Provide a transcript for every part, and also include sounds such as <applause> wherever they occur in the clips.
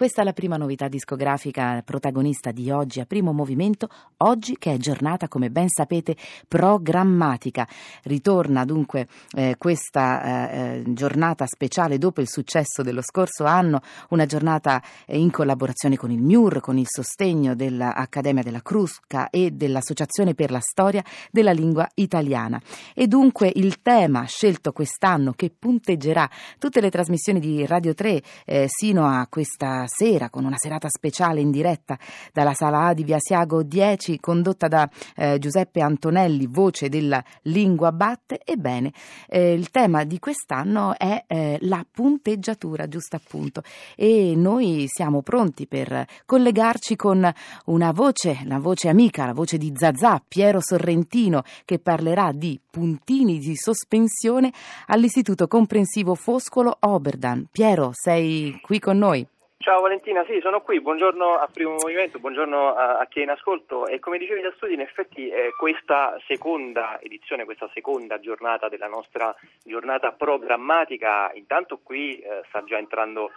Questa è la prima novità discografica protagonista di oggi a primo movimento, oggi che è giornata, come ben sapete, programmatica. Ritorna dunque eh, questa eh, eh giornata speciale dopo il successo dello scorso anno, una giornata eh, in collaborazione con il MIUR, con il sostegno dell'Accademia della Crusca e dell'Associazione per la Storia della Lingua Italiana. E dunque il tema scelto quest'anno che punteggerà tutte le trasmissioni di Radio 3 eh, sino a questa sera con una serata speciale in diretta dalla sala A di Via Siago 10 condotta da eh, Giuseppe Antonelli, voce della Lingua Batte. Ebbene, eh, il tema di quest'anno è eh, la punteggiatura, giusto appunto. E noi siamo pronti per collegarci con una voce, la voce amica, la voce di Zazà, Piero Sorrentino, che parlerà di puntini di sospensione all'Istituto Comprensivo Foscolo Oberdan. Piero, sei qui con noi? Ciao Valentina, sì, sono qui, buongiorno a Primo Movimento, buongiorno a, a chi è in ascolto e come dicevi da studi in effetti eh, questa seconda edizione, questa seconda giornata della nostra giornata programmatica intanto qui eh, sta già entrando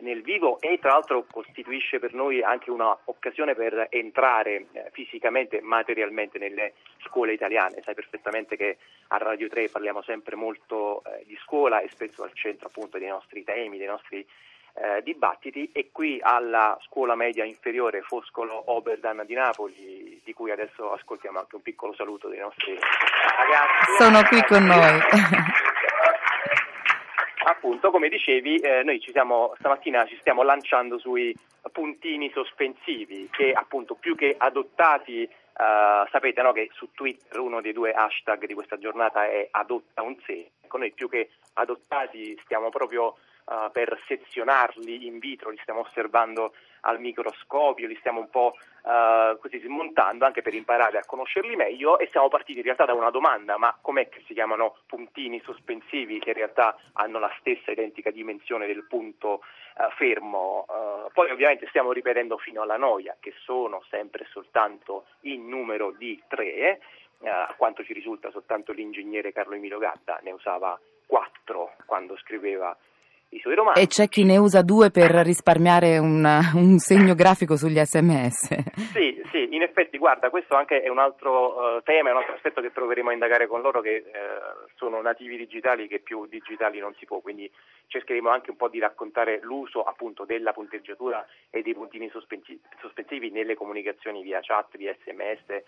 nel vivo e tra l'altro costituisce per noi anche un'occasione per entrare eh, fisicamente, materialmente nelle scuole italiane. Sai perfettamente che a Radio 3 parliamo sempre molto eh, di scuola e spesso al centro appunto dei nostri temi, dei nostri eh, dibattiti e qui alla scuola media inferiore Foscolo Oberdan di Napoli, di cui adesso ascoltiamo anche un piccolo saluto dei nostri ragazzi. Sono qui con noi. <laughs> Appunto, come dicevi, eh, noi ci siamo, stamattina ci stiamo lanciando sui puntini sospensivi che appunto più che adottati Uh, sapete no, che su Twitter uno dei due hashtag di questa giornata è adotta un sé. Ecco, noi più che adottati stiamo proprio uh, per sezionarli in vitro, li stiamo osservando al microscopio, li stiamo un po' uh, così smontando anche per imparare a conoscerli meglio e siamo partiti in realtà da una domanda, ma com'è che si chiamano puntini sospensivi che in realtà hanno la stessa identica dimensione del punto uh, fermo? poi ovviamente stiamo ripetendo fino alla noia che sono sempre soltanto in numero di tre, a quanto ci risulta soltanto l'ingegnere Carlo Emilio Gatta ne usava quattro quando scriveva i suoi romanzi. E c'è chi ne usa due per risparmiare una, un segno grafico sugli sms. Sì, sì, in effetti, guarda, questo anche è un altro uh, tema, è un altro aspetto che proveremo a indagare con loro, che uh, sono nativi digitali, che più digitali non si può, quindi cercheremo anche un po' di raccontare l'uso appunto della punteggiatura e dei puntini sospensivi nelle comunicazioni via chat, via sms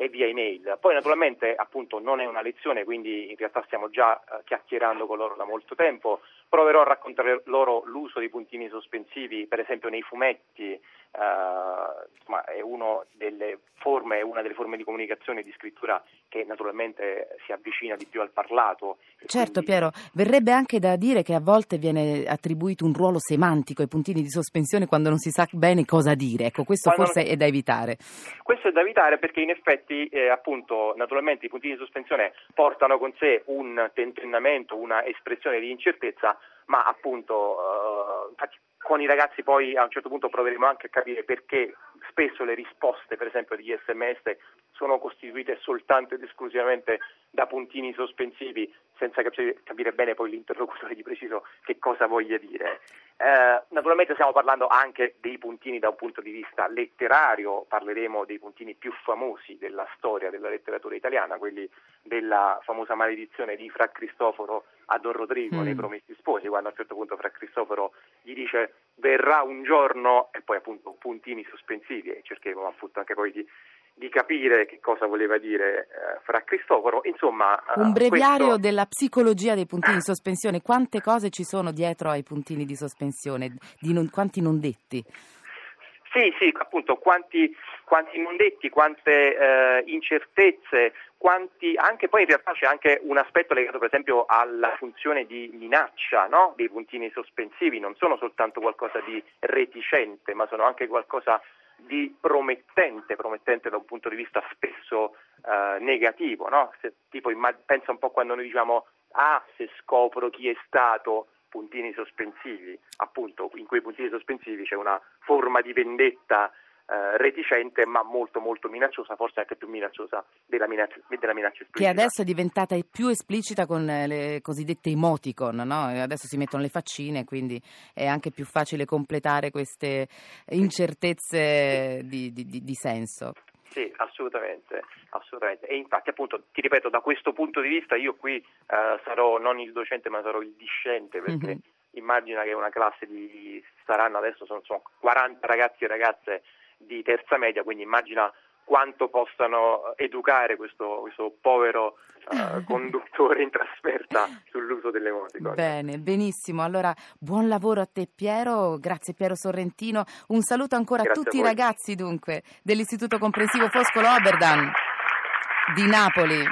e via email. Poi naturalmente appunto non è una lezione, quindi in realtà stiamo già uh, chiacchierando con loro da molto tempo. Proverò a raccontare loro l'uso dei puntini sospensivi, per esempio nei fumetti, uh, insomma, è una delle forme, una delle forme di comunicazione e di scrittura che naturalmente si avvicina di più al parlato. Certo quindi... Piero, verrebbe anche da dire che a volte viene attribuito un ruolo semantico ai puntini di sospensione quando non si sa bene cosa dire, ecco questo quando... forse è da evitare. Questo è da evitare perché in effetti eh, appunto naturalmente i puntini di sospensione portano con sé un tentennamento, una espressione di incertezza ma appunto eh, con i ragazzi poi a un certo punto proveremo anche a capire perché spesso le risposte, per esempio degli sms, sono costituite soltanto ed esclusivamente da puntini sospensivi senza capire bene poi l'interlocutore di preciso che cosa voglia dire. Eh, naturalmente stiamo parlando anche dei puntini da un punto di vista letterario, parleremo dei puntini più famosi della storia della letteratura italiana, quelli della famosa maledizione di Fra Cristoforo a Don Rodrigo mm. nei Promessi Sposi, quando a un certo punto Fra Cristoforo gli dice verrà un giorno e poi appunto puntini sospensivi e cercheremo appunto anche poi di di capire che cosa voleva dire eh, Fra Cristoforo. Insomma, eh, un breviario questo... della psicologia dei puntini di sospensione. Quante cose ci sono dietro ai puntini di sospensione? Di non, quanti non detti? Sì, sì, appunto, quanti, quanti non detti, quante eh, incertezze, quanti, anche poi in realtà c'è anche un aspetto legato per esempio alla funzione di minaccia no? dei puntini sospensivi, non sono soltanto qualcosa di reticente, ma sono anche qualcosa di promettente, promettente da un punto di vista spesso eh, negativo, no? se, tipo, pensa un po' quando noi diciamo ah se scopro chi è stato puntini sospensivi, appunto in quei puntini sospensivi c'è una forma di vendetta eh, reticente ma molto molto minacciosa, forse anche più minacciosa della minaccia, della minaccia esplicita. Che adesso è diventata più esplicita con le cosiddette emoticon, no? adesso si mettono le faccine, quindi è anche più facile completare queste incertezze di, di, di, di senso. Sì, assolutamente, assolutamente. E infatti appunto ti ripeto, da questo punto di vista io qui eh, sarò non il docente ma sarò il discente perché mm-hmm. immagina che una classe di saranno adesso sono, sono 40 ragazzi e ragazze di terza media, quindi immagina quanto possano educare questo, questo povero uh, <laughs> conduttore in trasferta sull'uso delle emoticon. Bene, benissimo. Allora, buon lavoro a te Piero, grazie Piero Sorrentino. Un saluto ancora grazie a tutti a i ragazzi dunque dell'Istituto Comprensivo Foscolo Oberdan di Napoli.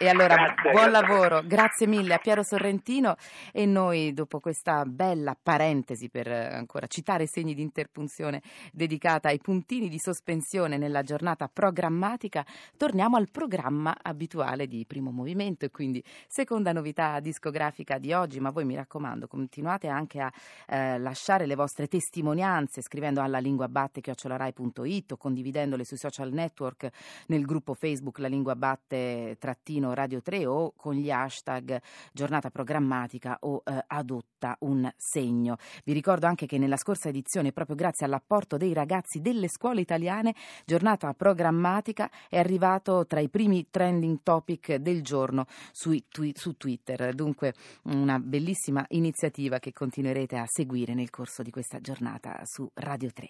E allora grazie, buon grazie. lavoro, grazie mille a Piero Sorrentino. E noi dopo questa bella parentesi per eh, ancora citare segni di interpunzione dedicata ai puntini di sospensione nella giornata programmatica, torniamo al programma abituale di primo movimento e quindi seconda novità discografica di oggi, ma voi mi raccomando continuate anche a eh, lasciare le vostre testimonianze scrivendo alla linguabatte.it o condividendole sui social network nel gruppo Facebook La Lingua Batte trattino Radio 3 o con gli hashtag giornata programmatica o eh, adotta un segno. Vi ricordo anche che nella scorsa edizione, proprio grazie all'apporto dei ragazzi delle scuole italiane, giornata programmatica è arrivato tra i primi trending topic del giorno su, su Twitter. Dunque una bellissima iniziativa che continuerete a seguire nel corso di questa giornata su Radio 3.